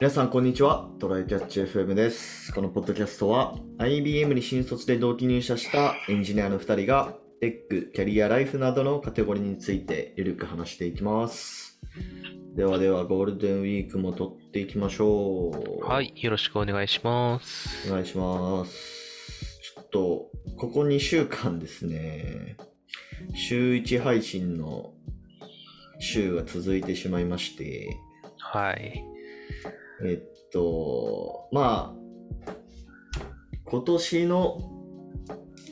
皆さん、こんにちは。トライキャッチ FM です。このポッドキャストは、IBM に新卒で同期入社したエンジニアの2人が、テック、キャリア、ライフなどのカテゴリーについてゆるく話していきます。ではでは、ゴールデンウィークも撮っていきましょう。はい、よろしくお願いします。お願いします。ちょっと、ここ2週間ですね、週1配信の週が続いてしまいまして、はい。えっと、まあ、今年の、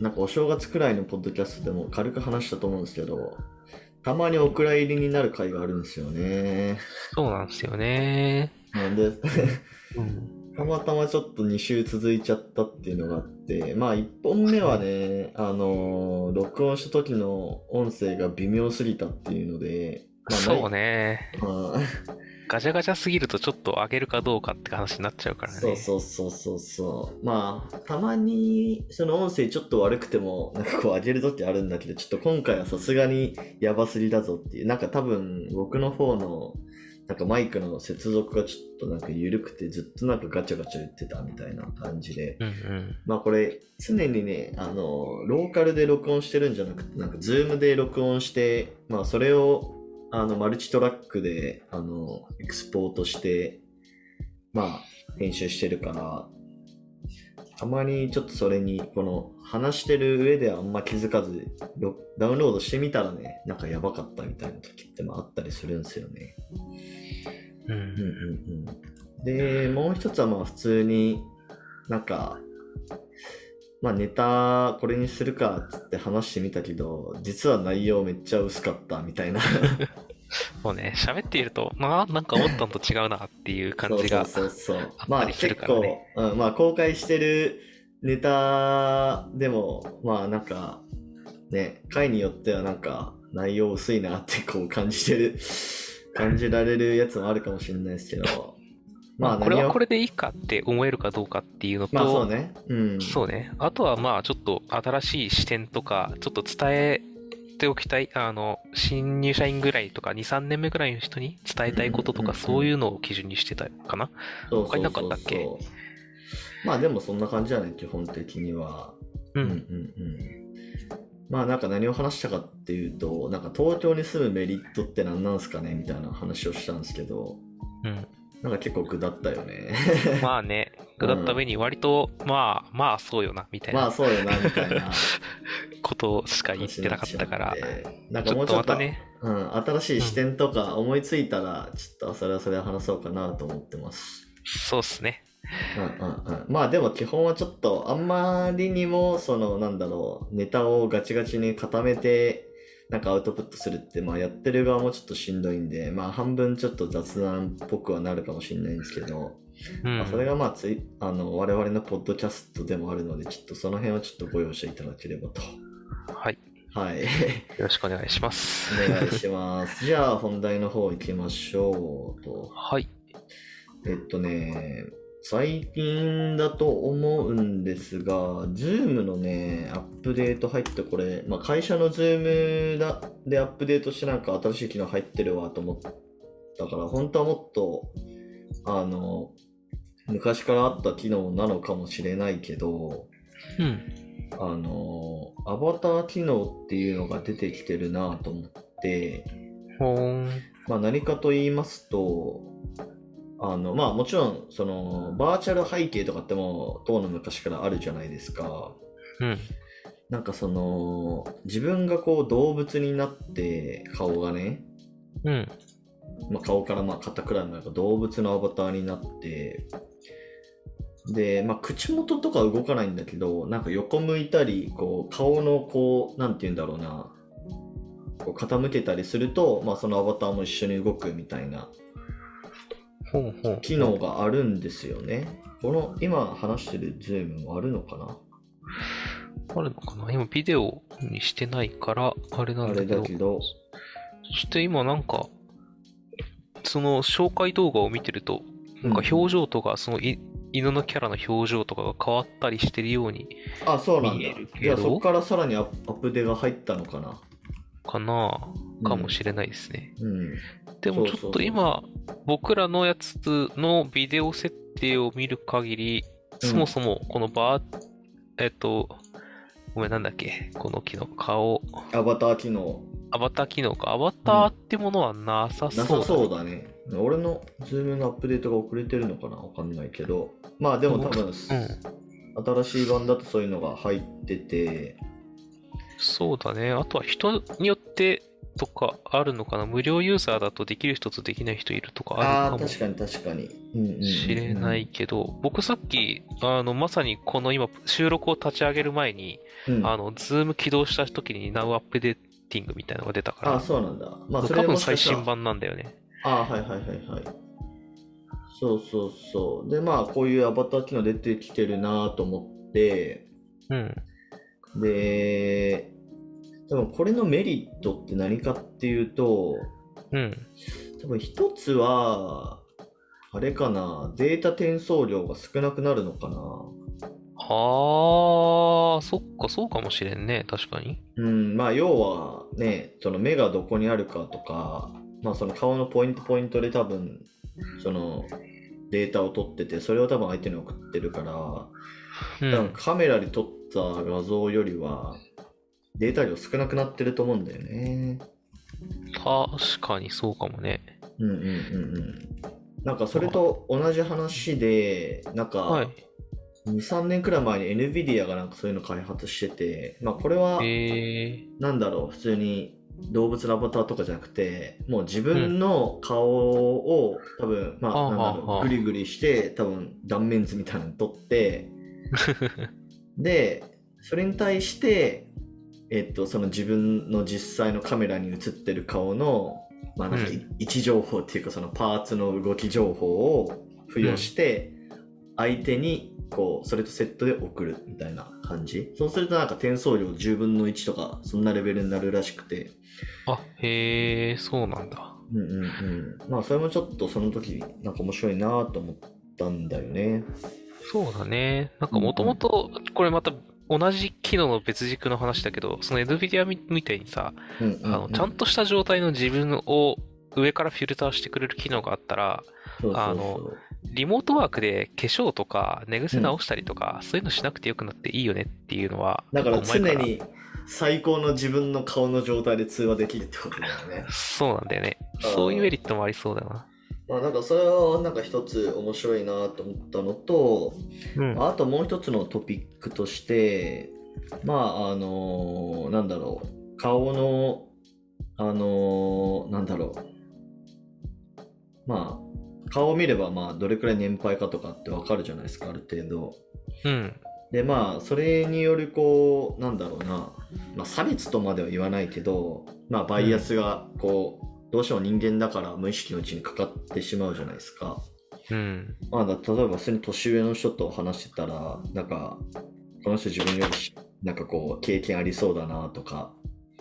なんかお正月くらいのポッドキャストでも軽く話したと思うんですけど、たまにお蔵入りになる回があるんですよね。そうなんですよね。なんで、うん。たまたまちょっと2週続いちゃったっていうのがあって、まあ1本目はね、あのー録音した時の音声が微妙すぎたっていうので、まあそうね。まあガチャガチャすぎるとちょっと上げるかどうかって話になっちゃうからね。そうそうそうそうそう。まあ、たまにその音声ちょっと悪くても、なんかこう上げる時あるんだけど、ちょっと今回はさすがにやばすぎだぞっていう。なんか多分僕の方の、なんかマイクの接続がちょっとなんか緩くてずっとなんかガチャガチャ言ってたみたいな感じで。うんうん。まあこれ常にね、あの、ローカルで録音してるんじゃなくて、なんかズームで録音して、まあそれをあのマルチトラックであのエクスポートして、まあ編集してるから、たまにちょっとそれに、この話してる上ではあんま気づかず、ロダウンロードしてみたらね、なんかやばかったみたいな時ってもあったりするんですよね。ううんんうんうん、でもう一つはまあ普通になんかまあネタこれにするかっつって話してみたけど実は内容めっちゃ薄かったみたいな。もうね、喋っていると、まあ、なんか思ったのと違うなっていう感じが。そうそうそうそう。あまあ結構、うん、まあ公開してるネタでもまあなんかね回によってはなんか内容薄いなってこう感じてる感じられるやつもあるかもしれないですけどまあこれはこれでいいかって思えるかどうかっていうのと、まあそうねうんそうね。あとはまあちょっと新しい視点とか、ちょっと伝えておきたい、あの、新入社員ぐらいとか、2、3年目ぐらいの人に伝えたいこととか、そういうのを基準にしてたかな？そう他になかったっけ？まあでもそんな感じじゃない基本的には。う。うんうんうん。まあなんか何を話したかっていうと、なんか東京に住むメリットって何なんすかねみたいな話をしたんですけど、うん。なんか結構具だったよね。まあね、だった上に割と、まあ、まあそうよな、みたいまあなそうよな、みたいな。ことしか言ってなかったから、なんかもうちょっと、ね、うん、新しい視点とか思いついたら、ちょっとそれはそれは話そうかなと思ってます。そうっすね。うんうんうん、まあでも基本はちょっとあんまりにもそのなんだろうネタをガチガチに固めてなんかアウトプットするってまあやってる側もちょっとしんどいんでまあ半分ちょっと雑談っぽくはなるかもしれないんですけど、うんまあ、。それがまあついあの我々のポッドキャストでもあるのでちょっとその辺はちょっとご容赦いただければとはい。はいよろしくお願いします。お願いしますじゃあ本題の方行きましょうとはい。えっとね、最近だと思うんですが、Zoom のね、アップデート入ってこれ、まあ、会社の Zoom だでアップデートしてなんか新しい機能入ってるわと思ったから、本当はもっと、あの、昔からあった機能なのかもしれないけど、うん。あの、アバター機能っていうのが出てきてるなと思って、ほーん。まあ、何かと言いますと、あの、まあもちろん、その、バーチャル背景とかってもう、当の昔からあるじゃないですか。うん。なんかその、自分がこう動物になって、顔がね、うん。まあ、顔からまあ肩くらいまで動物のアバターになって、で、まあ、口元とか動かないんだけど、なんか横向いたり、こう、顔のこう、なんて言うんだろうな、こう傾けたりすると、まあ、そのアバターも一緒に動くみたいな。機能があるんですよね。この今話してる Zoom もあるのかな？あるのかな？今ビデオにしてないから、あれなあれんだけど。だけど、そして今なんか、その紹介動画を見てると、なんかうん表情とか、そのい犬のキャラの表情とかが変わったりしてるように、あ、そうなんだ。見えるけ。ど。じゃあそこからさらにアップアップデが入ったのかなかなかもしれないですね。うん。でもちょっと今、僕らのやつのビデオ設定を見る限り、うんそもそもこのバー、えっと、ごめんなんだっけこの機能、顔、アバター機能アバター機能か。アバターってものはなさそうだ、なさそうだね。俺のズームのアップデートが遅れてるのかなわかんないけど。まあでも多分、新しい版だとそういうのが入ってて、そうだね。あとは人によってとかあるのかな。無料ユーザーだとできる人とできない人いるとかあるかも確かに確かに。うんうんうんうんしれない。けど、僕さっき、あの、まさにこの今収録を立ち上げる前に、うん、あの、ズーム起動した時に Now Updating みたいなのが出たから、あーそうなんだ。まあそれ多分最新版なんだよね。ああ、はいはいはいはい。そうそうそう。で、まあ、こういうアバター機能出てきてるなと思って、うん。で、多分これのメリットって何かっていうと、うん。多分一つは、あれかな、データ転送量が少なくなるのかな。はあ、そっか、そうかもしれんね。確かに。うん、まあ要はね、その目がどこにあるかとか、まあその顔のポイントポイントで多分、そのデータを取ってて、それを多分相手に送ってるから、うん。カメラで撮った画像よりはデータ量少なくなってると思うんだよね。確かにそうかもね。うんうんうんうん。なんかそれと同じ話で、なんかはい。2、3年くらい前に NVIDIA がなんかそういうの開発してて、まあこれはえなんだろう、普通に動物のアバターとかじゃなくて、もう自分の顔を多分、まあ、はあなんだろう、グリグリして、多分断面図みたいなの撮って、ー。で、それに対して、えっと、その自分の実際のカメラに映ってる顔の、まあなんか位置情報っていうか、そのパーツの動き情報を付与して、相手に、こう、それとセットで送るみたいな感じ。そうするとなんか転送量10分の1とか、そんなレベルになるらしくて、あ、へえ、そうなんだ。うんうんうん。まあ、それもちょっとその時、なんか面白いなと思ったんだよね。そうだね。なんかもともと、これまた同じ機能の別軸の話だけど、その NVIDIA みみたいにさ、うんうんうん、あのちゃんとした状態の自分を上からフィルターしてくれる機能があったら、そうそうそうあのリモートワークで化粧とか寝癖直したりとか、そういうのしなくてよくなっていいよねっていうのは、だから常に最高の自分の顔の状態で通話できるってことだよね。そうなんだよね。そういうメリットもありそうだな。まあなんかそれはなんか一つ面白いなと思ったのと、うん。あともう一つのトピックとして、まああのなんだろう、顔の、あのなんだろう、まあ顔を見ればまあどれくらい年配かとかってわかるじゃないですか、ある程度。うん。でまあそれによるこうなんだろうな、まあ、差別とまでは言わないけどまあバイアスがこう、どうしても人間だから無意識のうちにかかってしまうじゃないですか。うん。まあ、だ例えば普通に年上の人と話してたらなんかこの人自分よりしなんかこう経験ありそうだなとか、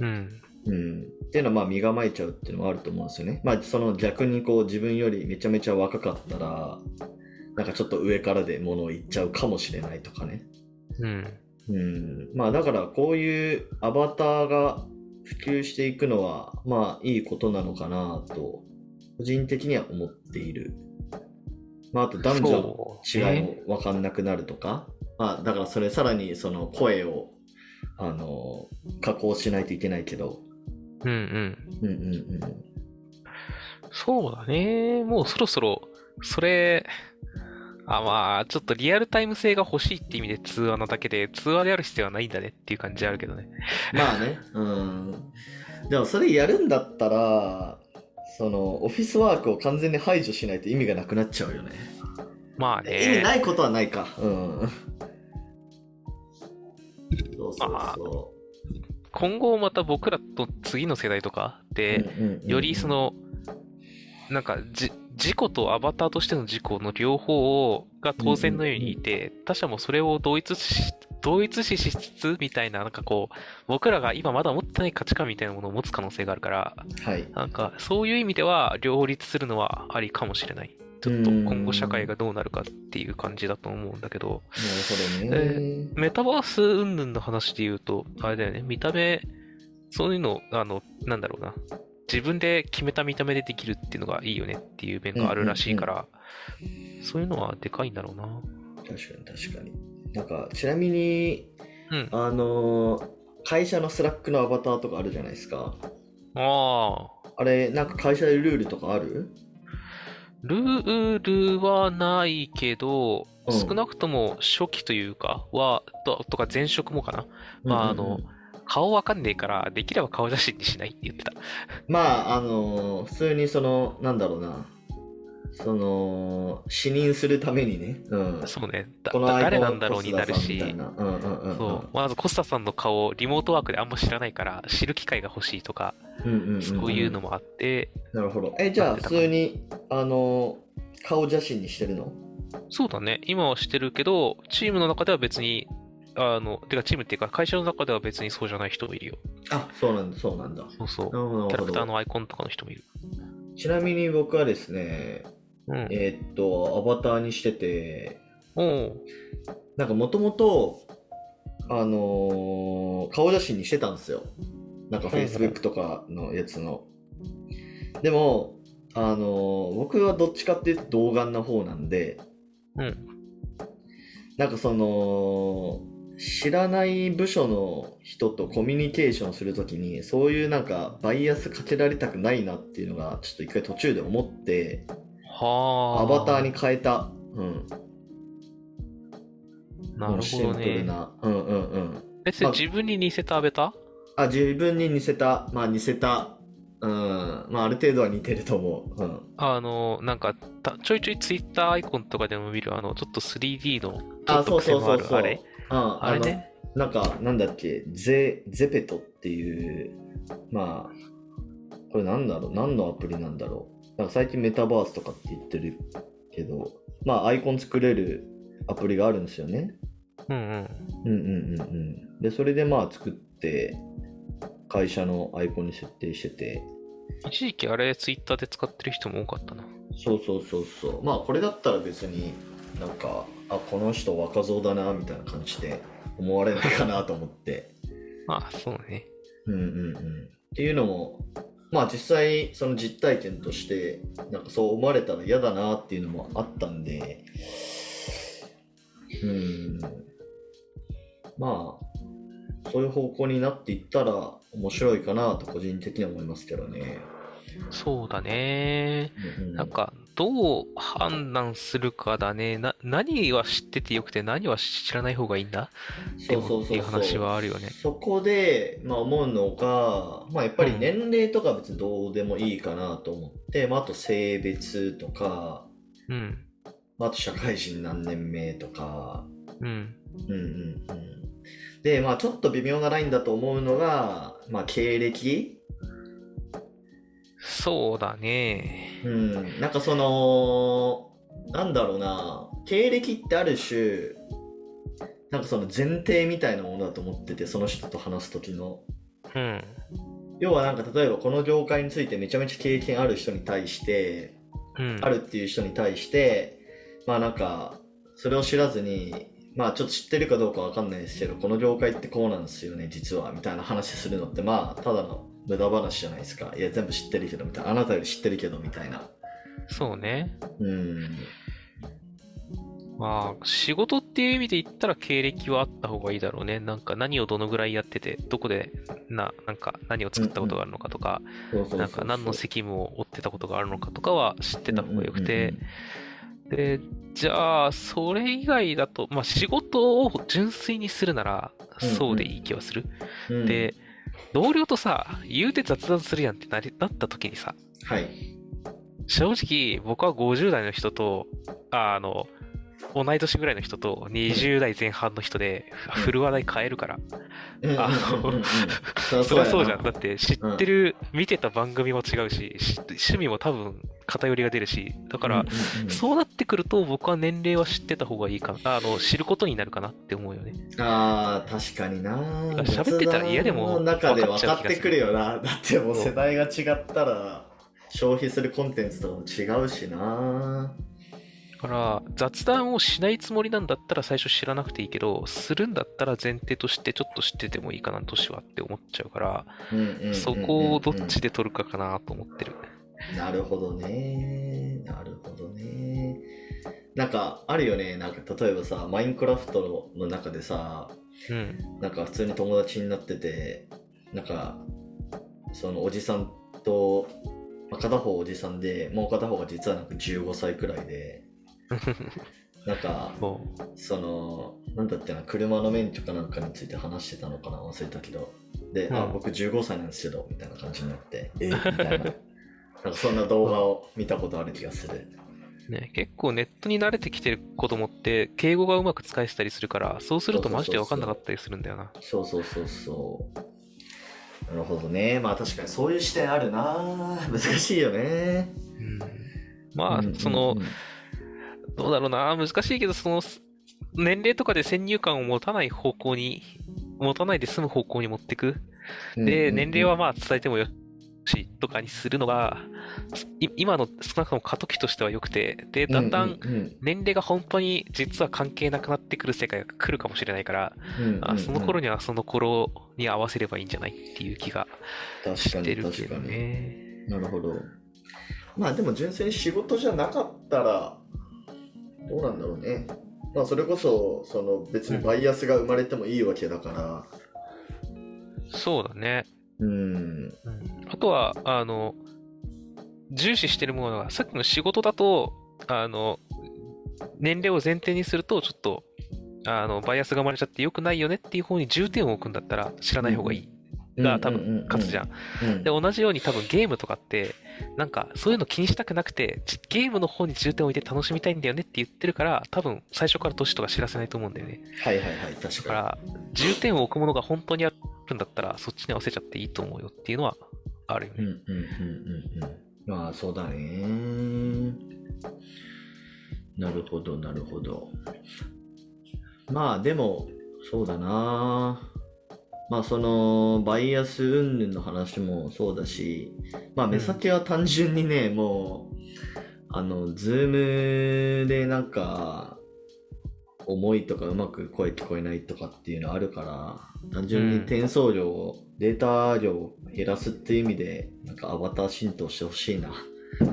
うん。うん、っていうのはまあ身構えちゃうっていうのもあると思うんですよね。まあその逆にこう自分よりめちゃめちゃ若かったらなんかちょっと上からで物を言っちゃうかもしれないとかね。うん。うん、まあだからこういうアバターが普及していくのはまあいいことなのかなと個人的には思っている。まああと男女の違いねも分かんなくなるとか、まあだからそれさらにその声をあの加工しないといけないけど、うんうん。うんうんうん。そうだね。もうそろそろ、それ、あ、まあ、ちょっとリアルタイム性が欲しいって意味で通話なだけで、通話である必要はないんだねっていう感じあるけどね。まあね、うん。でもそれやるんだったら、そのオフィスワークを完全に排除しないと意味がなくなっちゃうよね。まあ意味ね。ないことはないか。うん。そうそうあそ今後また僕らと次の世代とかう。で、よりそ、の、なんかじ、自己とアバターとしての自己の両方をが当然のようにいて、他者もそれを同一し、同一視しつつみたいな、なんかこう、僕らが今まだ持ってない価値観みたいなものを持つ可能性があるから、はい。なんか、そういう意味では、両立するのはありかもしれない。ちょっと今後社会がどうなるかっていう感じだと思うんだけど、なるほどね。メタバース云々の話で言うと、あれだよね、見た目、そういうの、あの、なんだろうな、自分で決めた見た目でできるっていうのがいいよねっていう面があるらしいから、そういうのはでかいんだろうな。確かに確かに。なんか、ちなみに、うん。あのー会社のスラックのアバターとかあるじゃないですか。ああ。あれ、なんか会社でルールとかある？ルールはないけど、うん少なくとも初期というか、は、ととか前職もかな。まああの顔わかんねえから、できれば顔写真にしないって言ってた。まあ、あのー普通にその、なんだろうな。その、死認するためにね。うん。そうね。誰なんだろうになるし。まずコスタさんの顔をリモートワークであんま知らないから、知る機会が欲しいとか、そういうのもあって、なるほど。え、じゃあ、普通に、あのー顔写真にしてるの？そうだね。今はしてるけど、チームの中では別に、あの、てかチームっていうか会社の中では別にそうじゃない人もいるよ。あ、そうなんだ、そうなんだ。そうそう。キャラクター。のアイコンとかの人もいる。ちなみに僕はですね、うん。えーっと、アバターにしてて、おうなんかもともと、あのー顔写真にしてたんですよ。なんかほうほう Facebook とかのやつの。でも、あのー僕はどっちかっていうと童顔な方なんで、うん。なんかその、知らない部署の人とコミュニケーションするときに、そういうなんかバイアスかけられたくないなっていうのが、ちょっと一回途中で思って、はあ。アバターに変えた。うん。なるほシンプルどね。な。うんうんうん。え、それ自分に似せたアベタあ、自分に似せた。まあ似せた。うん。まあある程度は似てると思う。うん。あの、なんか、たちょいちょいツイッターアイコンとかでも見る、あの、ちょっと 3D の、ちょあ、っとそう癖もある、そうそうそう。あれ？うん、あれね。なんか、なんだっけ、ゼ、ゼペトっていう、まあ、これなんだろう、何のアプリなんだろう。なんか最近メタバースとかって言ってるけど、まあアイコン作れるアプリがあるんですよね。うんうん。うんうんうんうん。で、それでまあ作って、会社のアイコンに設定してて、一時期あれツイッターで使ってる人も多かったな。そうそうそうそう。まあこれだったら別になんか、あ、この人若造だな、みたいな感じで思われないかなと思って。まあ、そうね。うんうんうん。っていうのも、まあ実際その実体験として、なんかそう思われたら嫌だなっていうのもあったんで、うん。まあ、そういう方向になっていったら面白いかなと個人的には思いますけどね。そうだね。なんか、どう判断するかだね。な、何は知っててよくて何は知らない方がいいんだ？でもっていう話はあるよね。そこで、まあ、思うのが、まあ、やっぱり年齢とかは別にどうでもいいかなと思って、まあ、あと性別とか、うん。まあ、あと社会人何年目とか、うん。うんうんうん。で、まあ、ちょっと微妙なラインだと思うのが、まあ、経歴そうだね。うん、なんかその、なんだろうな、経歴ってある種、なんかその前提みたいなものだと思ってて、その人と話す時の。うん。要はなんか例えばこの業界についてめちゃめちゃ経験ある人に対して、うん。あるっていう人に対して、まあなんか、それを知らずに、まあちょっと知ってるかどうかわかんないですけど、この業界ってこうなんですよね、実は、みたいな話するのって、まあただの無駄話じゃないですか。いや、全部知ってるけど、みたいな。あなたより知ってるけど、みたいな。そうね。うん。まあ、仕事っていう意味で言ったら経歴はあった方がいいだろうね。なんか何をどのぐらいやってて、どこで、な、なんか何を作ったことがあるのかとか、なんか何の責務を負ってたことがあるのかとかは知ってた方がよくて、で、じゃあ、それ以外だと、まあ仕事を純粋にするなら、そうでいい気はする。うんうん、で、同僚とさ、言うて雑談するやんってなりなった時にさ、はい。正直僕は50代の人と、ああの、同い年ぐらいの人と20代前半の人でうん振る話題変えるから。あのうんうんうんうんそりゃそうじゃん。やだって知ってる、見てた番組も違うし、し趣味も多分偏りが出るし、だから、なうんうんうんそうなってくると僕は年齢は知ってた方がいいかな。あの、知ることになるかなって思うよね。ああ、確かにな。喋ってたら嫌でも雑談の中で分分かってくるよな。だってもう世代が違ったら、消費するコンテンツとかも違うしな。から、雑談をしないつもりなんだったら最初知らなくていいけど、するんだったら前提としてちょっと知っててもいいかな、年はって思っちゃうから、そこをどっちで取るかかなと思ってる。なるほどね。なるほどね。なんか、あるよね。なんか、例えばさ、マインクラフトの中でさ、うん。なんか普通に友達になってて、なんか、そのおじさんと、まあ、片方おじさんで、もう片方が実はなんか15歳くらいで、なんか、そその、なんだっけな、車の免許かなんかについて話してたのかな、忘れたけど。で、あ、うん僕15歳なんですけど、みたいな感じになって、えみたいな。なんかそんな動画を見たことある気がする。う。ね、結構ネットに慣れてきてる子供って、敬語がうまく使えてたりするから、そうするとマジで分かんなかったりするんだよな。そうそうそうそう。なるほどね。まあ確かにそういう視点あるな。難しいよね。うん。まあうんうんう、んその、どうだろうな、難しいけど、その、年齢とかで先入観を持たない方向に、持たないで済む方向に持ってく。で、年齢はまあ伝えてもよし、とかにするのが、い今の少なくとも過渡期としては良くて、で、だんだん年齢が本当に実は関係なくなってくる世界が来るかもしれないから、あその頃ににはその頃に合わせればいいんじゃないっていう気がしてるけど。ね。なるほど。まあでも純粋に仕事じゃなかったら、どうなんだろうね。まあそれこそ、その別にバイアスが生まれてもいいわけだから。そうだね。うん。うんあとは、あの、重視してるものが、さっきの仕事だと、あの、年齢を前提にすると、ちょっと、あの、バイアスが生まれちゃって良くないよねっていう方に重点を置くんだったら、知らない方がいい。が多分勝つじゃん。うん。で、同じように多分ゲームとかって、なんか、そういうの気にしたくなくて、じゲームの方に重点を置いて楽しみたいんだよねって言ってるから、多分、最初から年とか知らせないと思うんだよね。はいはいはい、確だか、から重点を置くものが本当にあるんだったら、そっちに合わせちゃっていいと思うよっていうのはあるよに。うんね。うんうんうんうん。まあそうだね。なるほどなるほど。まあでも、そうだな。まあそのバイアス云々の話もそうだし、まあ目先は単純にね、もう、あの、ズームでなんか、重いとかうまく声聞こえないとかっていうのあるから、単純に転送量を、データ量を減らすっていう意味で、なんかアバター浸透してほしいな、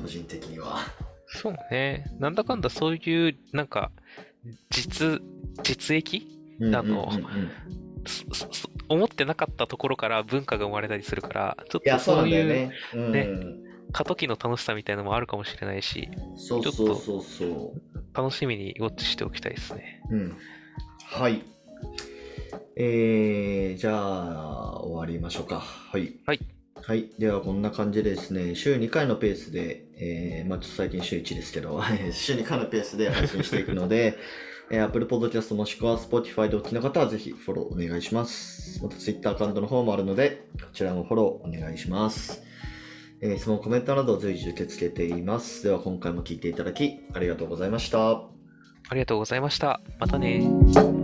個人的には。そうね。なんだかんだそういう、なんか、実、実益？あのうんうんうんうん思ってなかったところから文化が生まれたりするから、ちょっとそういうだよね。うんね過渡期の楽しさみたいなのもあるかもしれないし、そうそうそうそ楽しみにウォッチしておきたいですね。う。うん。はい。えー、じゃあ、終わりましょうか。はい。はい。はい。では、こんな感じでですね、週2回のペースで、えー、まあちょっと最近週1ですけど、週2回のペースで配信していくので、え、Apple Podcast もしくは Spotify でお聞きの方はぜひフォローお願いします。また Twitter アカウントの方もあるので、こちらもフォローお願いします。えー、質問、コメントなどを随時受け付けています。では、今回も聞いていただき、ありがとうございました。ありがとうございました。またね。